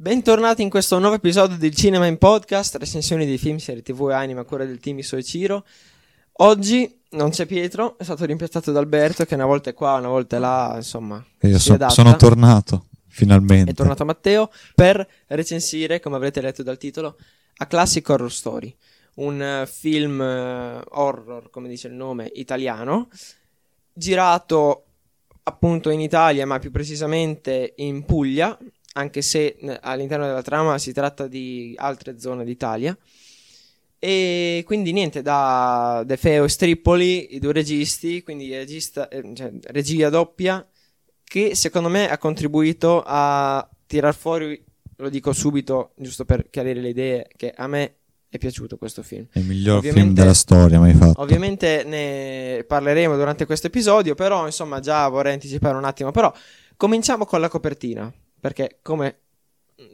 Bentornati in questo nuovo episodio del Cinema in Podcast, recensioni di film, serie tv e anime a cura del team Iso e Ciro. Oggi non c'è Pietro, è stato rimpiazzato da Alberto che una volta è qua, una volta è là, insomma. Io so- sono tornato, finalmente. È tornato Matteo per recensire, come avrete letto dal titolo, A Classic Horror Story, un eh, film eh, horror, come dice il nome, italiano, girato appunto in Italia, ma più precisamente in Puglia, anche se all'interno della trama si tratta di altre zone d'Italia. E quindi niente, da De Feo e Strippoli, i due registi, quindi regista, eh, cioè, regia doppia, che secondo me ha contribuito a tirar fuori, lo dico subito, giusto per chiarire le idee, che a me è piaciuto questo film. È il miglior Ovviamente- film della storia mai fatto. Ovviamente ne parleremo durante questo episodio, però insomma già vorrei anticipare un attimo, però cominciamo con la copertina, perché come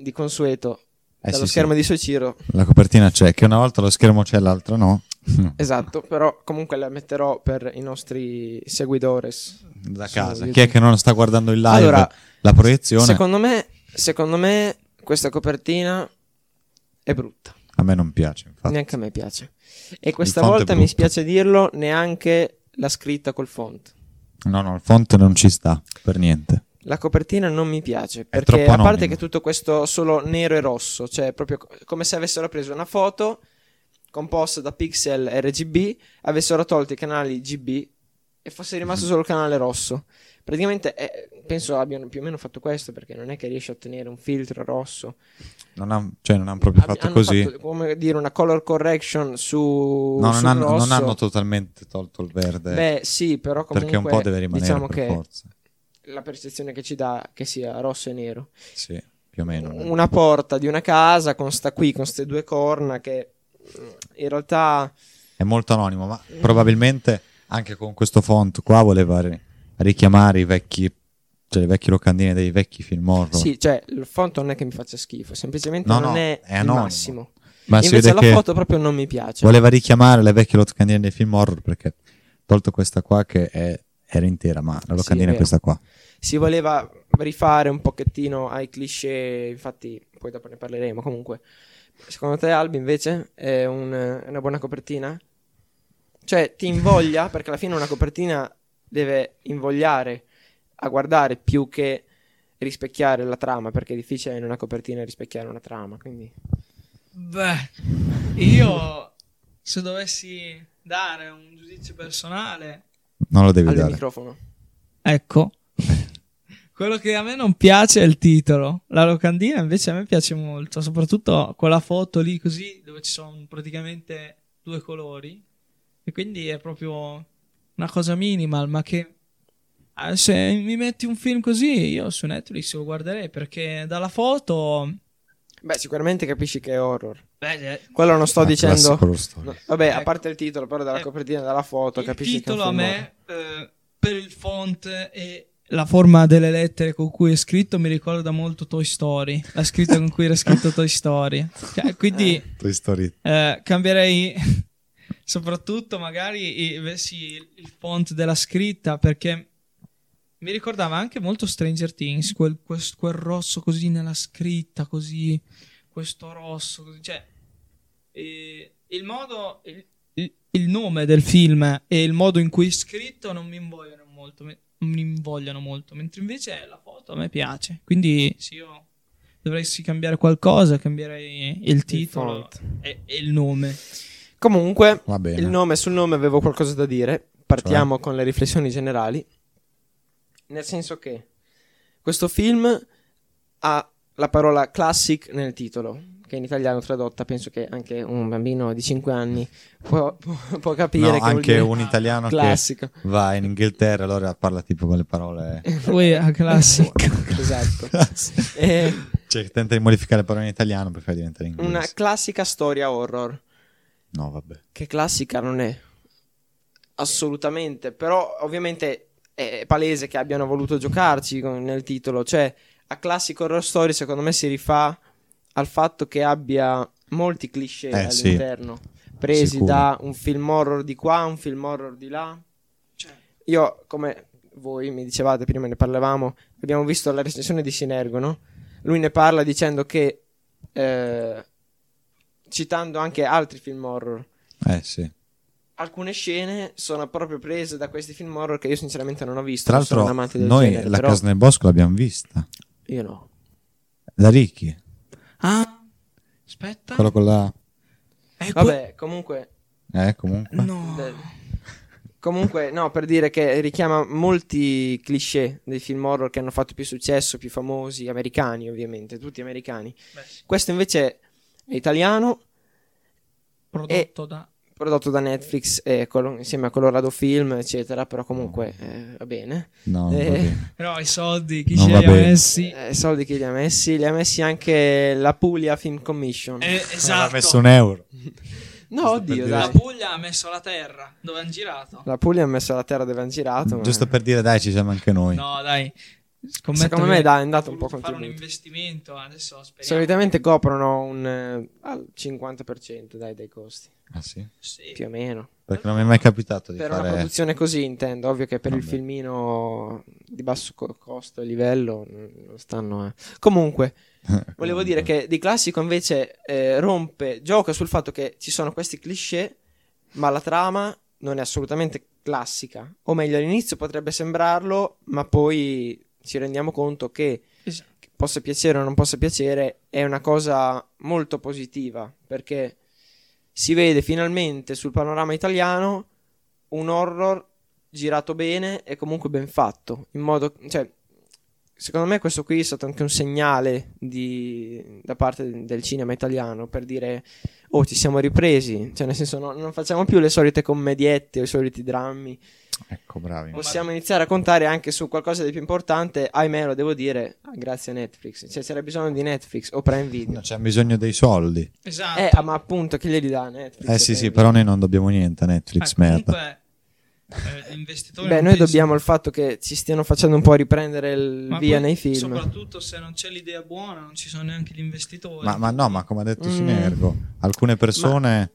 di consueto Eh dallo sì, schermo sì. di Soiciro, La copertina c'è, che una volta lo schermo c'è, l'altra no. esatto, però comunque la metterò per i nostri seguidores. da casa. Chi è che non sta guardando il live? Allora, la proiezione? Secondo me, secondo me questa copertina è brutta, A me non piace, infatti. neanche a me piace. E questa volta mi spiace dirlo, neanche la scritta col font. No, no, il font non ci sta, per niente. La copertina non mi piace perché a parte che tutto questo solo nero e rosso, cioè proprio co- come se avessero preso una foto composta da pixel RGB, avessero tolto i canali GB e fosse rimasto solo il canale rosso. Praticamente eh, penso abbiano più o meno fatto questo perché non è che riesce a ottenere un filtro rosso. Non ha- cioè, non hanno proprio Abbi- fatto hanno così. fatto, come dire una color correction su no, non sul hanno, non hanno totalmente tolto il verde. Beh, sì, però comunque perché un po' deve rimanere diciamo per che forza. La percezione che ci dà che sia rosso e nero. Sì, più o meno. una porta di una casa con sta qui, con queste due corna che mm, in realtà È molto anonimo, ma probabilmente anche con questo font qua voleva ri- richiamare i vecchi, cioè le vecchie locandine dei vecchi film horror. sì, cioè il font non è che mi faccia schifo, semplicemente No, non no, è, è il massimo. ma Invece la foto proprio non mi piace. voleva richiamare le vecchie locandine dei film horror perché tolto questa qua che è- era intera, ma la Sì, locandina è è, questa qua. Si voleva rifare un pochettino ai cliché, infatti poi dopo ne parleremo comunque. Secondo te Albi invece è un- è una buona copertina? Cioè ti invoglia, perché alla fine una copertina deve invogliare a guardare più che rispecchiare la trama, perché è difficile in una copertina rispecchiare una trama, quindi... Beh, io se dovessi dare un giudizio personale, Non lo devi Al dare. microfono. ecco, quello che a me non piace è il titolo. La locandina invece a me piace molto, soprattutto quella foto lì così dove ci sono praticamente due colori e quindi è proprio una cosa minimal, ma che eh, se mi metti un film così io su Netflix lo guarderei perché dalla foto Beh, sicuramente capisci che è horror. Beh, Quello non sto Ah, dicendo... No, vabbè, a Ecco. parte il titolo, però dalla Eh, copertina, dalla foto, il capisci che titolo a film horror. me eh, per il font e la forma delle lettere con cui è scritto mi ricorda molto Toy Story la scritta con cui era scritto Toy Story Cioè, quindi Toy Story. eh, cambierei soprattutto magari i- avessi il font della scritta perché mi ricordava anche molto Stranger Things quel, quel- quel rosso così nella scritta così questo rosso così cioè eh, il modo il, il- il nome del film e il modo in cui è scritto non mi invogliano molto mi invogliano molto mentre invece la foto a me piace quindi se io dovessi cambiare qualcosa cambierei il titolo font. e, e il nome Comunque, il nome sul nome avevo qualcosa da dire. Partiamo con le riflessioni generali. Nel senso che questo film ha la parola classic nel titolo, che in italiano tradotta penso che anche un bambino di 5 anni può, può- capire No, anche un italiano classico. che va in Inghilterra allora parla tipo con le parole... Lui è classico esatto. E cioè, tenta di modificare le parole in italiano per far diventare inglese. una classica storia horror. No, vabbè. che classica non è assolutamente però ovviamente è palese che abbiano voluto giocarci con- nel titolo cioè a Classic Horror Story secondo me si rifà al fatto che abbia molti cliché Eh, sì. all'interno presi Sicuro. da un film horror di qua un film horror di là io come voi mi dicevate prima ne parlavamo abbiamo visto la recensione di Sinergo no? lui ne parla dicendo che, eh, citando anche altri film horror, Eh sì. alcune scene sono proprio prese da questi film horror che io sinceramente non ho visto. Tra l'altro noi genere, la però casa nel bosco l'abbiamo vista. Io no. Da Ricky. Ah, aspetta. Quello con la... Eh, Vabbè, comunque... Eh comunque. No. Comunque, no, per dire che richiama molti cliché dei film horror che hanno fatto più successo, più famosi, americani ovviamente, tutti americani. Beh, sì. Questo invece è italiano, Prodotto da... prodotto da Netflix e colo- insieme a Colorado Film, eccetera, però comunque eh, va bene. No, Eh. va bene. Però i soldi, chi Non ce li ha messi? Eh, soldi che li ha messi, li ha messi anche la Puglia Film Commission. Eh, Non esatto. ha messo un euro. no, oddio, La. Puglia ha messo la terra dove hanno girato. La Puglia ha messo la terra dove hanno girato. ma- Giusto per dire dai ci siamo anche noi. No, dai. Scommetto Secondo me, dai, è andato un po' voluto fare un contributo. investimento, adesso speriamo. Solitamente coprono un, eh, al 50% dai, dei costi, Ah sì? Sì. più o meno. Perché non mi è mai capitato di Per una fare... produzione così intendo, ovvio che per il Vabbè. filmino di basso co- costo e livello non stanno... eh. Comunque, volevo dire che di classico invece eh, rompe, gioca sul fatto che ci sono questi cliché, ma la trama non è assolutamente classica. O meglio, all'inizio potrebbe sembrarlo, ma poi ci rendiamo conto che Esatto. possa piacere o non possa piacere, è una cosa molto positiva perché si vede finalmente sul panorama italiano un horror girato bene e comunque ben fatto. In modo, cioè, secondo me questo qui è stato anche un segnale di- da parte del cinema italiano per dire oh ci siamo ripresi, cioè nel senso no- non facciamo più le solite commediette o i soliti drammi, Ecco, bravi. possiamo iniziare a contare anche su qualcosa di più importante, ahimè lo devo dire, grazie a Netflix, cioè c'era bisogno di Netflix o Prime Video. No, c'è bisogno dei soldi. Esatto. Eh, ma appunto che glieli dà Netflix? Eh sì sì, Video? però noi non dobbiamo niente a Netflix, Eh, merda. comunque, eh, Beh, noi dobbiamo il fatto che ci stiano facendo un po' riprendere il Ma via poi, nei film. Soprattutto se non c'è l'idea buona, non ci sono neanche gli investitori. Ma, ma no, ma come ha detto Mm. Sinergo, alcune persone...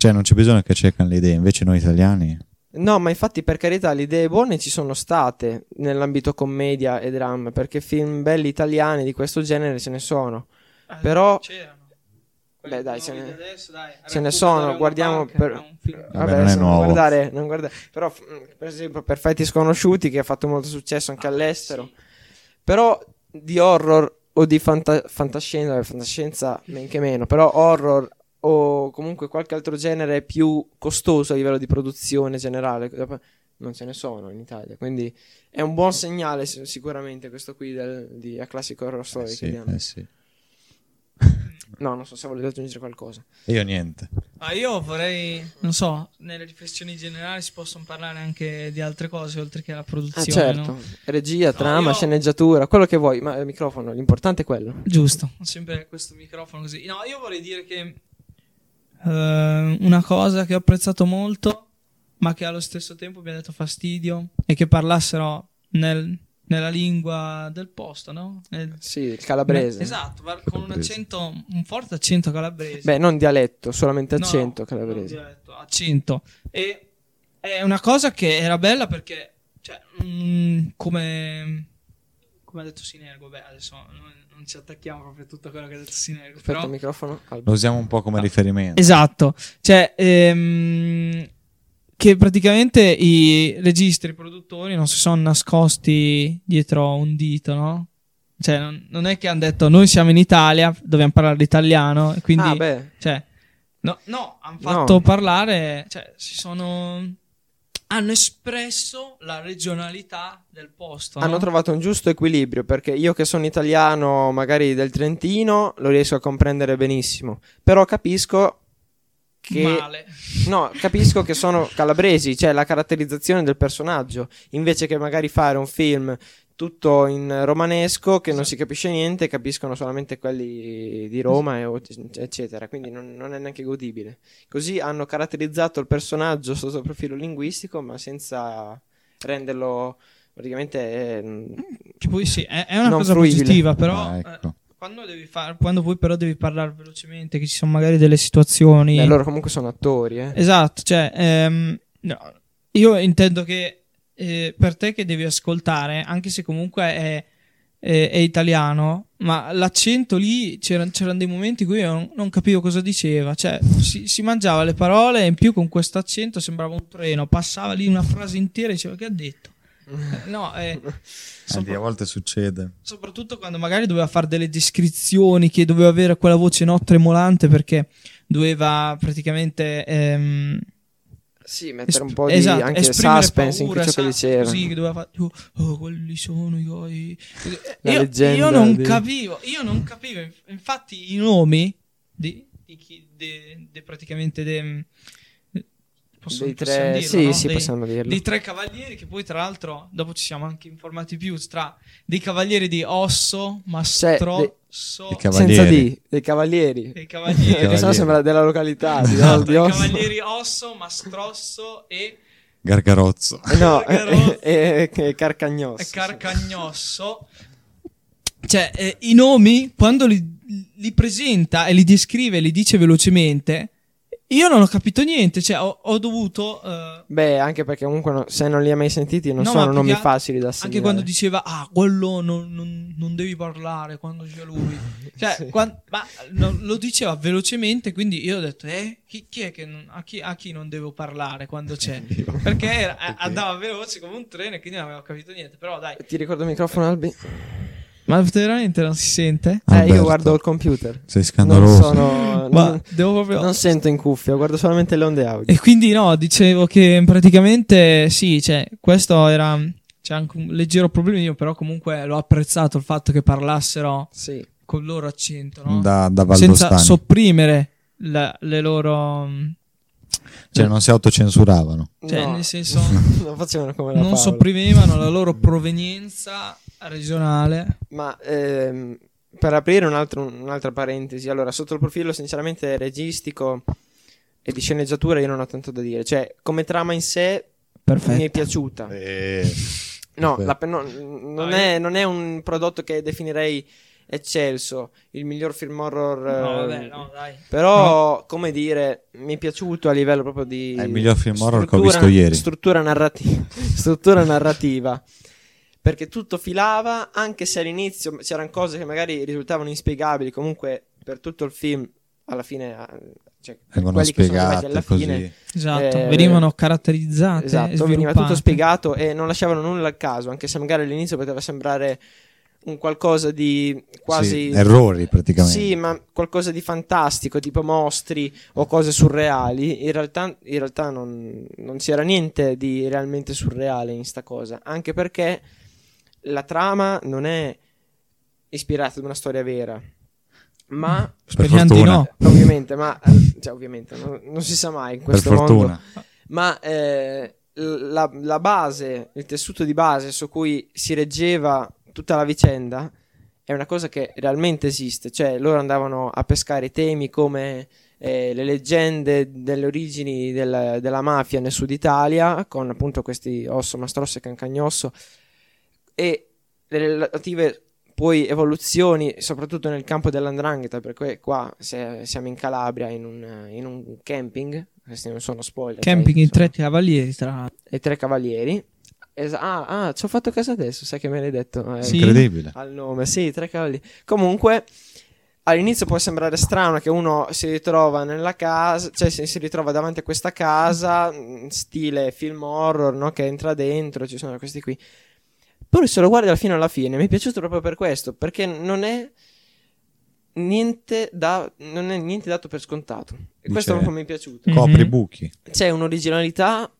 Cioè non c'è bisogno che cercano le idee, invece noi italiani... No, ma infatti per carità le idee buone ci sono state nell'ambito commedia e dramma, perché film belli italiani di questo genere ce ne sono. Eh, però- c'erano. Beh, dai, ce ne- adesso, dai. ce ne sono, guardiamo Park, per- film- Vabbè, Vabbè, non non nuovo. guardare, non guardare. Però, f- per esempio, Perfetti Sconosciuti, che ha fatto molto successo anche Ah, all'estero. sì. Però di horror o di fanta- fantascienza, fantascienza men che meno, però horror o comunque qualche altro genere più costoso a livello di produzione generale, non ce ne sono in Italia. Quindi è un buon segnale sicuramente questo qui del, di A Classic Horror Eh Story. che sì, eh sì. No, non so se volete aggiungere qualcosa. Io niente. Ma io vorrei, non so, nelle riflessioni generali si possono parlare anche di altre cose oltre che la Ah, produzione. certo. no? Regia, No, trama, io- sceneggiatura, quello che vuoi, ma il microfono, l'importante è quello. Giusto, sempre questo microfono così. No, io vorrei dire che eh, una cosa che ho apprezzato molto, ma che allo stesso tempo mi ha dato fastidio, è che parlassero nel- nella lingua del posto, no? Nel- Sì, il calabrese. Esatto, va- con un Calabrese. accento, un forte accento calabrese. Beh, non dialetto, solamente No, accento non calabrese. dialetto, accento. E è una cosa che era bella perché, cioè, mm, come, come ha detto Sinergo, beh, adesso non, non ci attacchiamo proprio a tutto quello che ha detto Sinergo. Aspetta Però, il microfono. Lo usiamo un po' come Ah. riferimento. esatto, cioè, ehm, che praticamente i registi, i produttori non si sono nascosti dietro un dito, no? Cioè, non, non è che hanno detto noi siamo in Italia, dobbiamo parlare l'italiano, e quindi Ah, beh. cioè, no, no, hanno No. fatto parlare, cioè, si sono. Hanno espresso la regionalità del posto. Hanno no? trovato un giusto equilibrio perché io che sono italiano, magari del Trentino, lo riesco a comprendere benissimo. Però capisco che Male. No, capisco che sono calabresi, cioè la caratterizzazione del personaggio, invece che magari fare un film tutto in romanesco che non si capisce niente, capiscono solamente quelli di Roma e eccetera, quindi non, non è neanche godibile. Così hanno caratterizzato il personaggio sotto il profilo linguistico, ma senza renderlo praticamente eh, poi sì, è, è una cosa fruibile. positiva, però. Ah, ecco. eh, quando, devi far- quando poi però devi parlare velocemente, che ci sono magari delle situazioni. beh, loro comunque sono attori, eh. Esatto, cioè, ehm, no, io intendo che eh, per te che devi ascoltare, anche se comunque è è, è italiano, ma l'accento lì c'erano, c'erano dei momenti in cui io non, non capivo cosa diceva. Cioè, si, si mangiava le parole e in più con questo accento sembrava un treno. Passava lì una frase intera e diceva che ha detto. Eh, no, eh, sopra- a volte succede. soprattutto quando magari doveva fare delle descrizioni, che doveva avere quella voce no tremolante perché doveva praticamente ehm, Sì, mettere un po' esatto, di anche esprimere suspense paura, in ciò che sa- diceva. Così che doveva fare tipo, oh, quelli sono i. La Io, leggenda io non di- capivo, io non capivo. inf- Infatti, i nomi di, di chi, de- de- praticamente de- posso- Dei possiamo tre, dirlo, sì, no? sì, Dei- possiamo dirlo. dei tre cavalieri che poi tra l'altro dopo ci siamo anche informati più tra dei cavalieri di Osso, Mastrosso I cavalieri. Senza D, dei cavalieri. dei Perché cavalieri sennò Cavalieri. sembra della località. Di, Esatto, di i Osso. cavalieri Osso, Mastrosso e, Gargarozzo. Eh, No, Gargarozzo. e, e, e Carcagnosso. e Carcagnosso cioè eh, i nomi quando li, li presenta e li descrive e li dice velocemente io non ho capito niente cioè ho, ho dovuto eh, Beh, anche perché comunque no- se non li hai mai sentiti non No, sono nomi facili da Anche assimilare. quando diceva, ah, quello non, non- non devi parlare quando c'è lui. Cioè, Sì. quan- ma no- lo diceva velocemente, quindi io ho detto, eh, chi, chi è che non- a, chi, a chi non devo parlare quando c'è? Perché era- andava veloce come un treno e quindi non avevo capito niente. Però dai, Ti ricordo il microfono, Albi? Ma veramente non si sente? Eh, io Alberto, guardo il computer. Sei Non scandaloso. sono... Ma non, devo proprio... non sento in cuffia, guardo solamente le onde audio. E quindi no, dicevo che praticamente sì, cioè, questo era... C'è anche un leggero problema io, però comunque l'ho apprezzato il fatto che parlassero Sì. col loro accento, no? Da, da senza sopprimere la- le loro Cioè, non si autocensuravano. cioè No. nel senso non facevano come la non sopprimevano la loro provenienza regionale Ma ehm, per aprire un altro- un'altra parentesi, allora, sotto il profilo sinceramente registico e di sceneggiatura io non ho tanto da dire. Cioè, come trama in sé mi è perfetto piaciuta. Eh, No, Perfetto. la no, non, è, non è un prodotto che definirei eccelso, il miglior film horror. no eh, vabbè no dai Però, come dire, mi è piaciuto a livello proprio di... È il miglior film horror che ho visto ieri. Struttura narrativa. struttura narrativa. Perché tutto filava, anche se all'inizio c'erano cose che magari risultavano inspiegabili, comunque per tutto il film, alla fine... eh, Cioè, vengono quelli che sono arrivati spiegate alla così. fine, esatto Eh, venivano caratterizzate Esatto, veniva tutto spiegato e non lasciavano nulla al caso, anche se magari all'inizio poteva sembrare un qualcosa di quasi... Sì, errori praticamente. Sì, ma qualcosa di fantastico, tipo mostri o cose surreali. In realtà, in realtà non, non c'era niente di realmente surreale in sta cosa, anche perché la trama non è ispirata ad una storia vera, ma per Speriamo di fortuna. no. ovviamente, ma eh, cioè, ovviamente non, non si sa mai in Per questo mondo fortuna. ma eh, la, la base, il tessuto di base su cui si reggeva tutta la vicenda è una cosa che realmente esiste, cioè loro andavano a pescare temi come eh, le leggende delle origini del- della mafia nel sud Italia, con appunto questi Osso, Mastrosso e Cancagnosso, e le relative poi evoluzioni, soprattutto nel campo dell'andrangheta, perché qua se- siamo in Calabria in un, in un camping, questi non sono spoiler. camping dai, in tre cavalieri tra l'altro e tre cavalieri. Es- ah, ah, ci ho fatto caso adesso, sai che me l'hai detto eh, Sì. Incredibile. al nome. Sì, tre cavalieri. Comunque, all'inizio può sembrare strano che uno si ritrova nella casa, cioè si, si ritrova davanti a questa casa, mh, stile film horror, no? Che entra dentro, ci sono questi qui. Poi se lo guardi alla fine alla fine, mi è piaciuto proprio per questo, perché non è niente, da, non è niente dato per scontato. E questo Dice- proprio mi è piaciuto Mhm. Copri i buchi. c'è un'originalità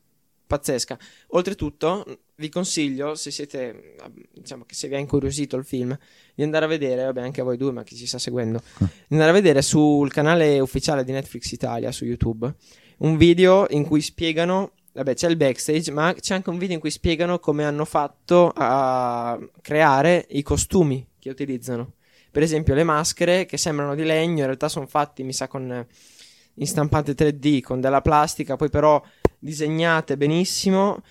pazzesca. Oltretutto, vi consiglio, se siete, diciamo che se vi ha incuriosito il film, di andare a vedere, vabbè, anche a voi due, ma chi ci sta seguendo, di andare a vedere sul canale ufficiale di Netflix Italia su YouTube un video in cui spiegano. Vabbè, c'è il backstage, ma c'è anche un video in cui spiegano come hanno fatto a creare i costumi che utilizzano. Per esempio, le maschere che sembrano di legno, in realtà sono fatti, mi sa, con eh, in stampante 3D, con della plastica, poi però disegnate benissimo.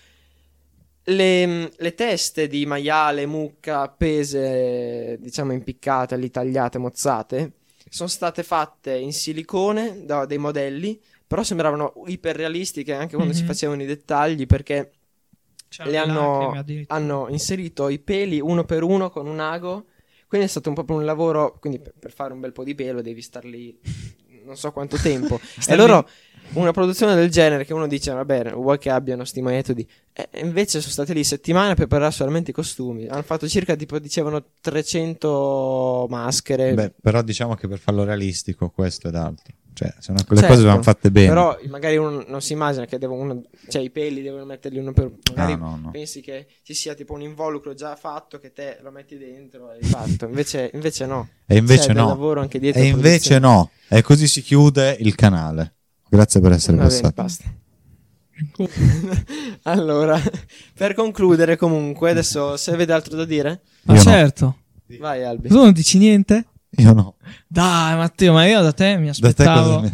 Le, le teste di maiale, mucca, appese, diciamo impiccate, lì tagliate, mozzate, sono state fatte in silicone da dei modelli, però sembravano iperrealistiche anche quando si Mhm. facevano i dettagli perché C'erano le hanno, hanno inserito i peli uno per uno con un ago. Quindi è stato un po' un lavoro. Quindi per, per fare un bel po' di pelo devi star lì non so quanto tempo. e loro, una produzione del genere che uno dice, vabbè, vuoi che abbiano sti metodi. E invece sono state lì settimane a preparare solamente i costumi. Hanno fatto circa, tipo, dicevano 300 maschere. Beh, però diciamo che per farlo realistico questo ed altro. Cioè, se no, quelle Certo, cose vanno fatte bene. Però magari uno non si immagina che devo uno, cioè i peli devono metterli uno per magari No, no, no. pensi che ci sia tipo un involucro già fatto che te lo metti dentro e hai fatto. Invece, invece no. E invece no. lavoro anche dietro E invece no. E così si chiude il canale. Grazie per essere Va bene, passati. basta. allora, per concludere comunque, adesso se avete altro da dire, Ma no. certo. vai Albi. Tu non dici niente? Io no. Dai, Matteo, ma io da te mi Da te aspettavo. cosa mi...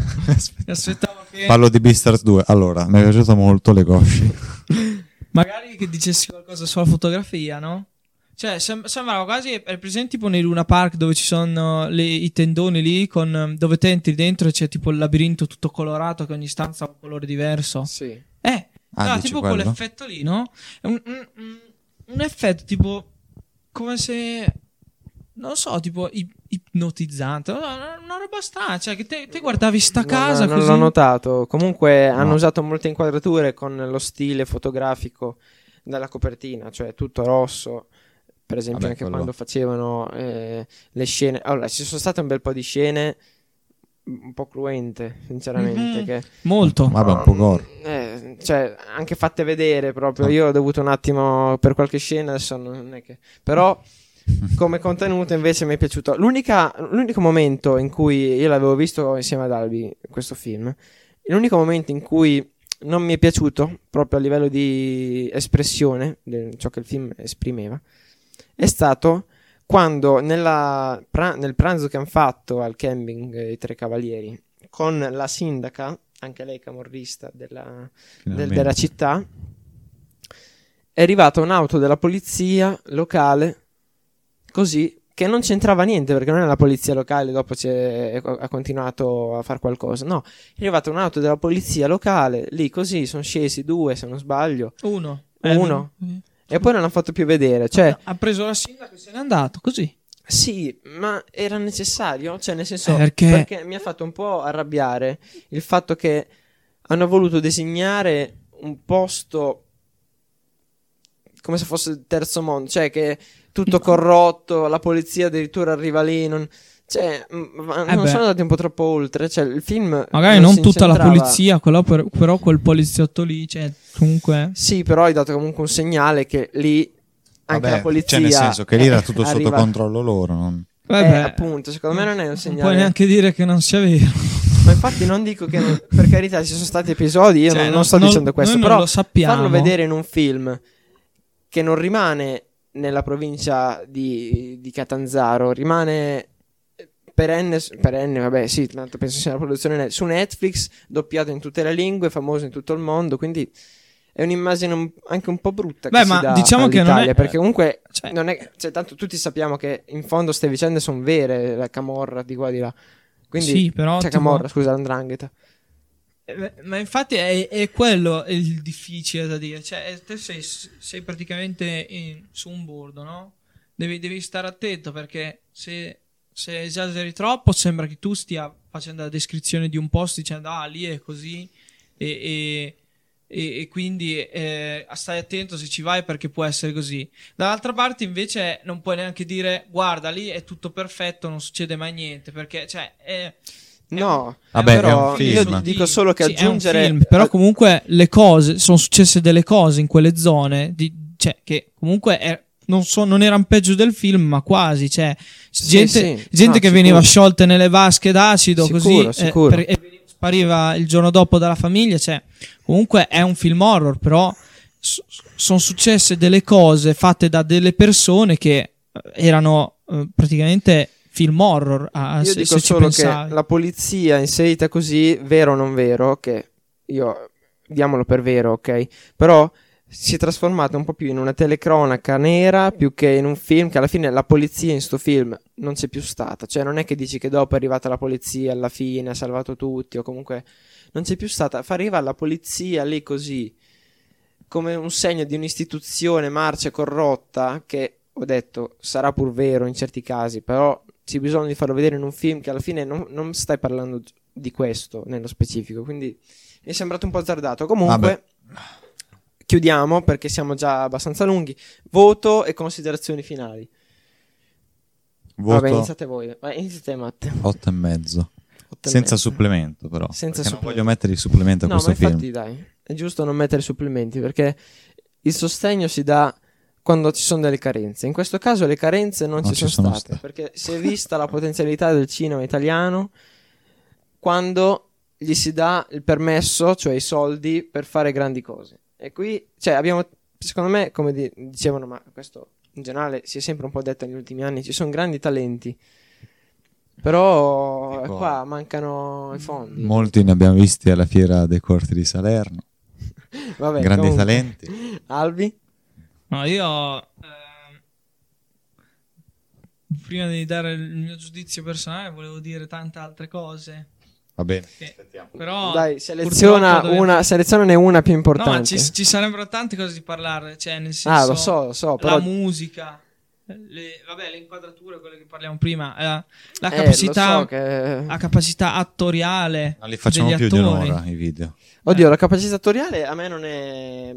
mi aspettavo che Parlo di Beastars 2. Allora, mi è piaciuto molto le cosci. magari che dicessi qualcosa sulla fotografia, no? Cioè, sem- sembrava quasi è presente tipo nei Luna Park dove ci sono le- i tendoni lì con ehm, dove te entri dentro e c'è tipo il labirinto tutto colorato che ogni stanza ha un colore diverso. Sì. Eh, Ah, no, tipo quello? quell'effetto lì, no? Un- un- un effetto tipo come se non so, tipo ipnotizzante, no, no, una roba strana, cioè che te, te guardavi sta Non- casa non, così. l'ho notato. Comunque hanno No. usato molte inquadrature con lo stile fotografico della copertina, cioè tutto rosso. Per esempio, Vabbè, anche quello- quando facevano eh, le scene. Allora, ci sono state un bel po' di scene un po' cruente, sinceramente. Mhm. Che, Molto. Vabbè, un po' gore. eh, cioè, anche fatte vedere proprio. Ah. Io ho dovuto un attimo per qualche scena, adesso non è che. Però. Come contenuto invece mi è piaciuto. L'unica- l'unico momento in cui io l'avevo visto insieme ad Albi, questo film, l'unico momento in cui non mi è piaciuto, proprio a livello di espressione, di ciò che il film esprimeva, è stato quando nella pra- nel pranzo che hanno fatto al camping eh, i tre cavalieri con la sindaca, anche lei camorrista della, del- della città, è arrivata un'auto della polizia locale, così, che non c'entrava niente perché non è la polizia locale, dopo c'è- ha continuato a fare qualcosa, no, è arrivata un'auto della polizia locale, lì così, sono scesi due se non sbaglio, Uno. Uno. Eh, e poi non l'hanno fatto più vedere, cioè, ha preso la sindaca e se n'è andato così. sì, ma era necessario, cioè nel senso, perché- perché mi ha fatto un po' arrabbiare il fatto che hanno voluto designare un posto come se fosse il terzo mondo, cioè che tutto corrotto, la polizia addirittura arriva lì, non, cioè, ma Eh non beh. sono andati un po' troppo oltre, cioè il film Magari non si tutta la polizia, quello per- però quel poliziotto lì, cioè, comunque... Sì, però hai dato comunque un segnale che lì anche Vabbè, la polizia Cioè, nel senso che lì era eh, tutto sotto arriva- controllo loro. non- Eh, Vabbè, appunto, secondo me non è un non segnale. puoi neanche dire che non sia vero. Ma infatti non dico che per carità ci sono stati episodi, io Cioè, non, non sto non- dicendo questo, noi non però lo sappiamo. farlo vedere in un film che non rimane nella provincia di, di Catanzaro, rimane perenne, perenne, vabbè sì, tanto penso sia una produzione su Netflix, doppiato in tutte le lingue, famoso in tutto il mondo, quindi è un'immagine un- anche un po' brutta Beh, che ma diciamo che non è- perché comunque Cioè- non è, cioè, tanto tutti sappiamo che in fondo queste vicende sono vere, la camorra di qua di là. Quindi, sì, però... cioè tipo- camorra, scusa, l'andrangheta. Eh, Ma infatti è, è quello il difficile da dire. Cioè, eh, te sei, sei praticamente in- su un bordo, no? Devi, devi stare attento perché se, se esageri troppo sembra che tu stia facendo la descrizione di un posto dicendo ah lì è così e, e- e- e quindi eh, stai attento se ci vai perché può essere così. Dall'altra parte invece non puoi neanche dire guarda lì è tutto perfetto, non succede mai niente perché cioè è... No, Vabbè, però è un film. io dico solo che Sì, aggiungere film, però comunque le cose sono successe delle cose in quelle zone di- cioè che comunque è- non, so, non erano peggio del film ma quasi cioè Sì, gente, sì. gente No, che sicuro. veniva sciolte nelle vasche d'acido Sicuro, così eh, sicuro. per- e spariva il giorno dopo dalla famiglia cioè comunque è un film horror però sono successe delle cose fatte da delle persone che eh, erano eh, praticamente film horror a, io se, dico se ci solo che la polizia inserita così, vero o non vero, che io diamolo per vero, ok? Però si è trasformata un po' più in una telecronaca nera più che in un film che alla fine la polizia in sto film non c'è più stata. Cioè non è che dici che dopo è arrivata la polizia alla fine, ha salvato tutti o comunque non c'è più stata. Fa arriva la polizia lì così come un segno di un'istituzione marcia corrotta che ho detto sarà pur vero in certi casi, però c'è bisogno di farlo vedere in un film che alla fine non, non stai parlando di questo nello specifico, quindi mi è sembrato un po' azzardato. Comunque, chiudiamo perché siamo già abbastanza lunghi. Voto e considerazioni finali. Voto Vabbè, iniziate voi. Vai, iniziate Matte. 8 e mezzo. Senza supplemento, però. Senza perché non supplemento. voglio mettere il supplemento a No, questo ma film. infatti dai, è giusto non mettere supplementi perché il sostegno si dà quando ci sono delle carenze. In questo caso le carenze non, Non ci sono, sono state, state. perché si è vista la potenzialità del cinema italiano quando gli si dà il permesso, cioè i soldi per fare grandi cose. E qui, cioè, abbiamo secondo me, come di- dicevano, ma questo in generale si è sempre un po' detto negli ultimi anni, ci sono grandi talenti. Però Tipo- qua mancano i fondi. Molti ne abbiamo visti alla fiera dei corti di Salerno. Vabbè, grandi comunque. talenti. Albi? No, io ehm, prima di dare il mio giudizio personale volevo dire tante altre cose. Va bene. che- però Dai, seleziona purtroppo dove- una, selezionane una più No, importante. ma ci, ci sarebbero tante cose di parlare, cioè nel senso ah, lo so, lo so, però la musica, le, vabbè, le inquadrature, quelle che parliamo prima, eh, la eh, capacità so che- la capacità attoriale Non li facciamo degli più di attori. un'ora i video. Oddio, la capacità attoriale a me non è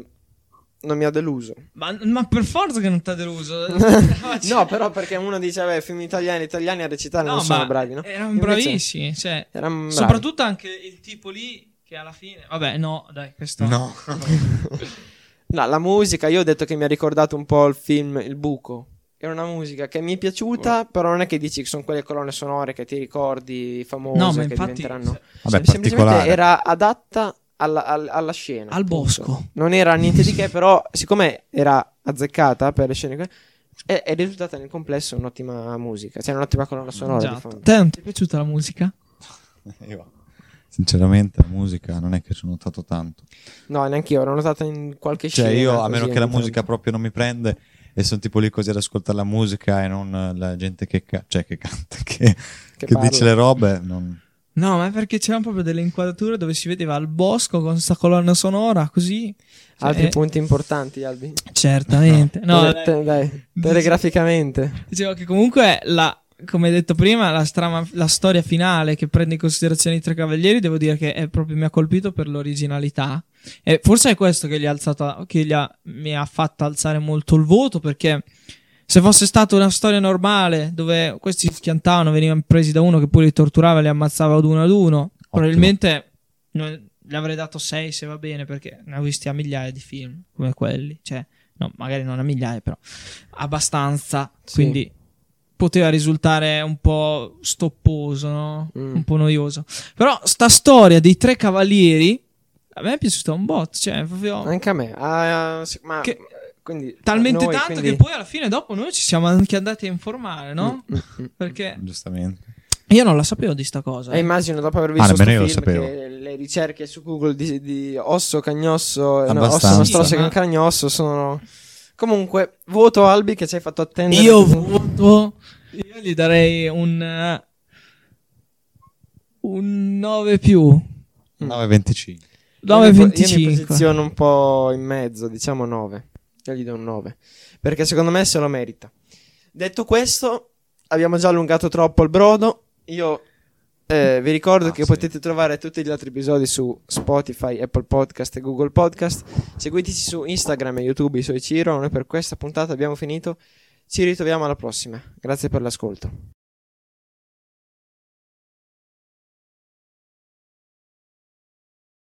non mi ha deluso. Ma, ma per forza che non ti ha deluso. no, però perché uno dice, vabbè, film italiani, italiani a recitare non No, sono ma bravi, no? Erano Invece bravissimi, cioè, Erano bravi. soprattutto anche il tipo lì che alla fine, vabbè, no, dai, questo No. No, la musica, io ho detto che mi ha ricordato un po' il film Il Buco. Era una musica che mi è piaciuta, però non è che dici che sono quelle colonne sonore che ti ricordi famose No, ma che infatti diventeranno. Vabbè, Sem- semplicemente era adatta alla, al- alla scena. Al appunto. bosco. Non era niente di che, però, siccome era azzeccata per le scene, è, è risultata nel complesso un'ottima musica. Cioè, un'ottima colonna sonora. di Esatto. fondo. Te non ti è piaciuta la musica? Io, sinceramente, la musica non è che ci ho notato tanto. No, neanche io. L'ho notata in qualche Cioè, scena. io, a meno che la musica tanto. proprio non mi prende e sono tipo lì così ad ascoltare la musica e non la gente che, ca- cioè, che canta, che, Che che dice le robe, non... No, ma è perché c'erano proprio delle inquadrature dove si vedeva il bosco con sta colonna sonora così. Cioè, Altri eh, punti importanti, Albi. Certamente. No, dai. te- dai, telegraficamente. Dicevo che comunque la, come detto prima, la, strama- la storia finale che prende in considerazione i tre cavalieri, devo dire che è proprio mi ha colpito per l'originalità. E forse è questo che, gli ha alzato, che gli ha- mi ha fatto alzare molto il voto, perché se fosse stata una storia normale, dove questi schiantavano, venivano presi da uno che pure li torturava e li ammazzava ad uno ad uno, probabilmente non- gli avrei dato 6 se va bene, perché ne ho visti a migliaia di film come quelli. Cioè, no, magari non a migliaia, però abbastanza. Sì. Quindi poteva risultare un po' stopposo, no? Mm. un po' noioso. Però sta storia dei tre cavalieri a me è piaciuta un bot, cioè proprio Anche a me. Ah, sì, ma Che- quindi, talmente noi, tanto quindi- che poi alla fine dopo noi ci siamo anche andati a informare, no? Mm, mm, mm. Perché Giustamente. io non la sapevo di sta cosa. E eh. immagino dopo aver Ah, visto lo film che le ricerche su Google di, di osso cagnosso, no, osso Abbastanza. nostroso Sì, ma- cagnosso sono... Comunque, voto Albi che ci hai fatto attendere. Io voto io gli darei un eh, un 9 più. Mm. 9,25. Io mi po- Io mi 9,25. posiziono un po' in mezzo, diciamo 9. Io gli do un 9. Perché secondo me se lo merita. Detto questo, abbiamo già allungato troppo il brodo. Io eh, vi ricordo Ah, che sì. potete trovare tutti gli altri episodi su Spotify, Apple Podcast e Google Podcast. Seguiteci su Instagram e YouTube, suoi Ciro. Noi per questa puntata abbiamo finito. Ci ritroviamo alla prossima. Grazie per l'ascolto.